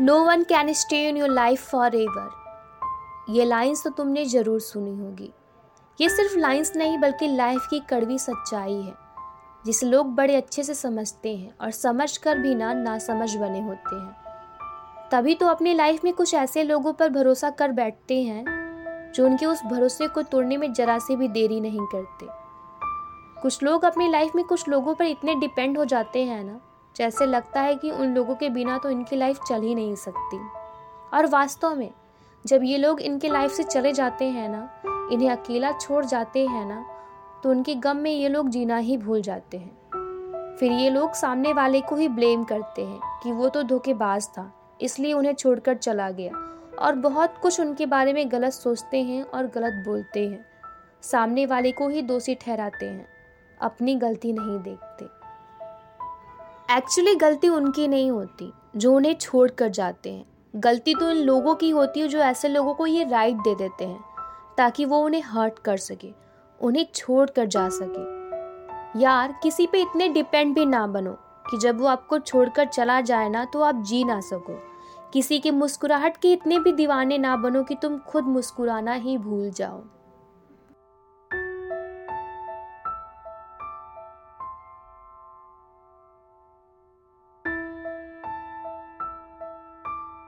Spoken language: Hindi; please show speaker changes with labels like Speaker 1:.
Speaker 1: No one can stay in your life forever ये लाइन्स तो तुमने ज़रूर सुनी होगी। ये सिर्फ़ लाइन्स नहीं, बल्कि लाइफ की कड़वी सच्चाई है, जिसे लोग बड़े अच्छे से समझते हैं और समझ कर भी ना नासमझ बने होते हैं। तभी तो अपनी लाइफ में कुछ ऐसे लोगों पर भरोसा कर बैठते हैं, जो उनके उस भरोसे को तोड़ने में जरा से भी देरी नहीं करते। कुछ लोग अपनी लाइफ में कुछ लोगों पर इतने डिपेंड हो जाते हैं ना जैसे लगता है कि उन लोगों के बिना तो इनकी लाइफ चल ही नहीं सकती। और वास्तव में, जब ये लोग इनके लाइफ से चले जाते हैं ना, इन्हें अकेला छोड़ जाते हैं ना तो उनके गम में ये लोग जीना ही भूल जाते हैं। फिर ये लोग सामने वाले को ही ब्लेम करते हैं कि वो तो धोखेबाज था, इसलिए उन्हें छोड़कर चला गया। और बहुत कुछ उनके बारे में गलत सोचते हैं और गलत बोलते हैं। सामने वाले को ही दोषी ठहराते हैं, अपनी गलती नहीं देखते। एक्चुअली गलती उनकी नहीं होती, जो उन्हें छोड़ कर जाते हैं। गलती तो इन लोगों की होती है जो ऐसे लोगों को ये राइट दे देते हैं, ताकि वो उन्हें हर्ट कर सके, उन्हें छोड़ कर जा सके। यार, किसी पे इतने डिपेंड भी ना बनो कि जब वो आपको छोड़कर चला जाए ना तो आप जी ना सको। किसी की मुस्कुराहट के इतने भी दीवाने ना बनो कि तुम खुद मुस्कुराना ही भूल जाओ।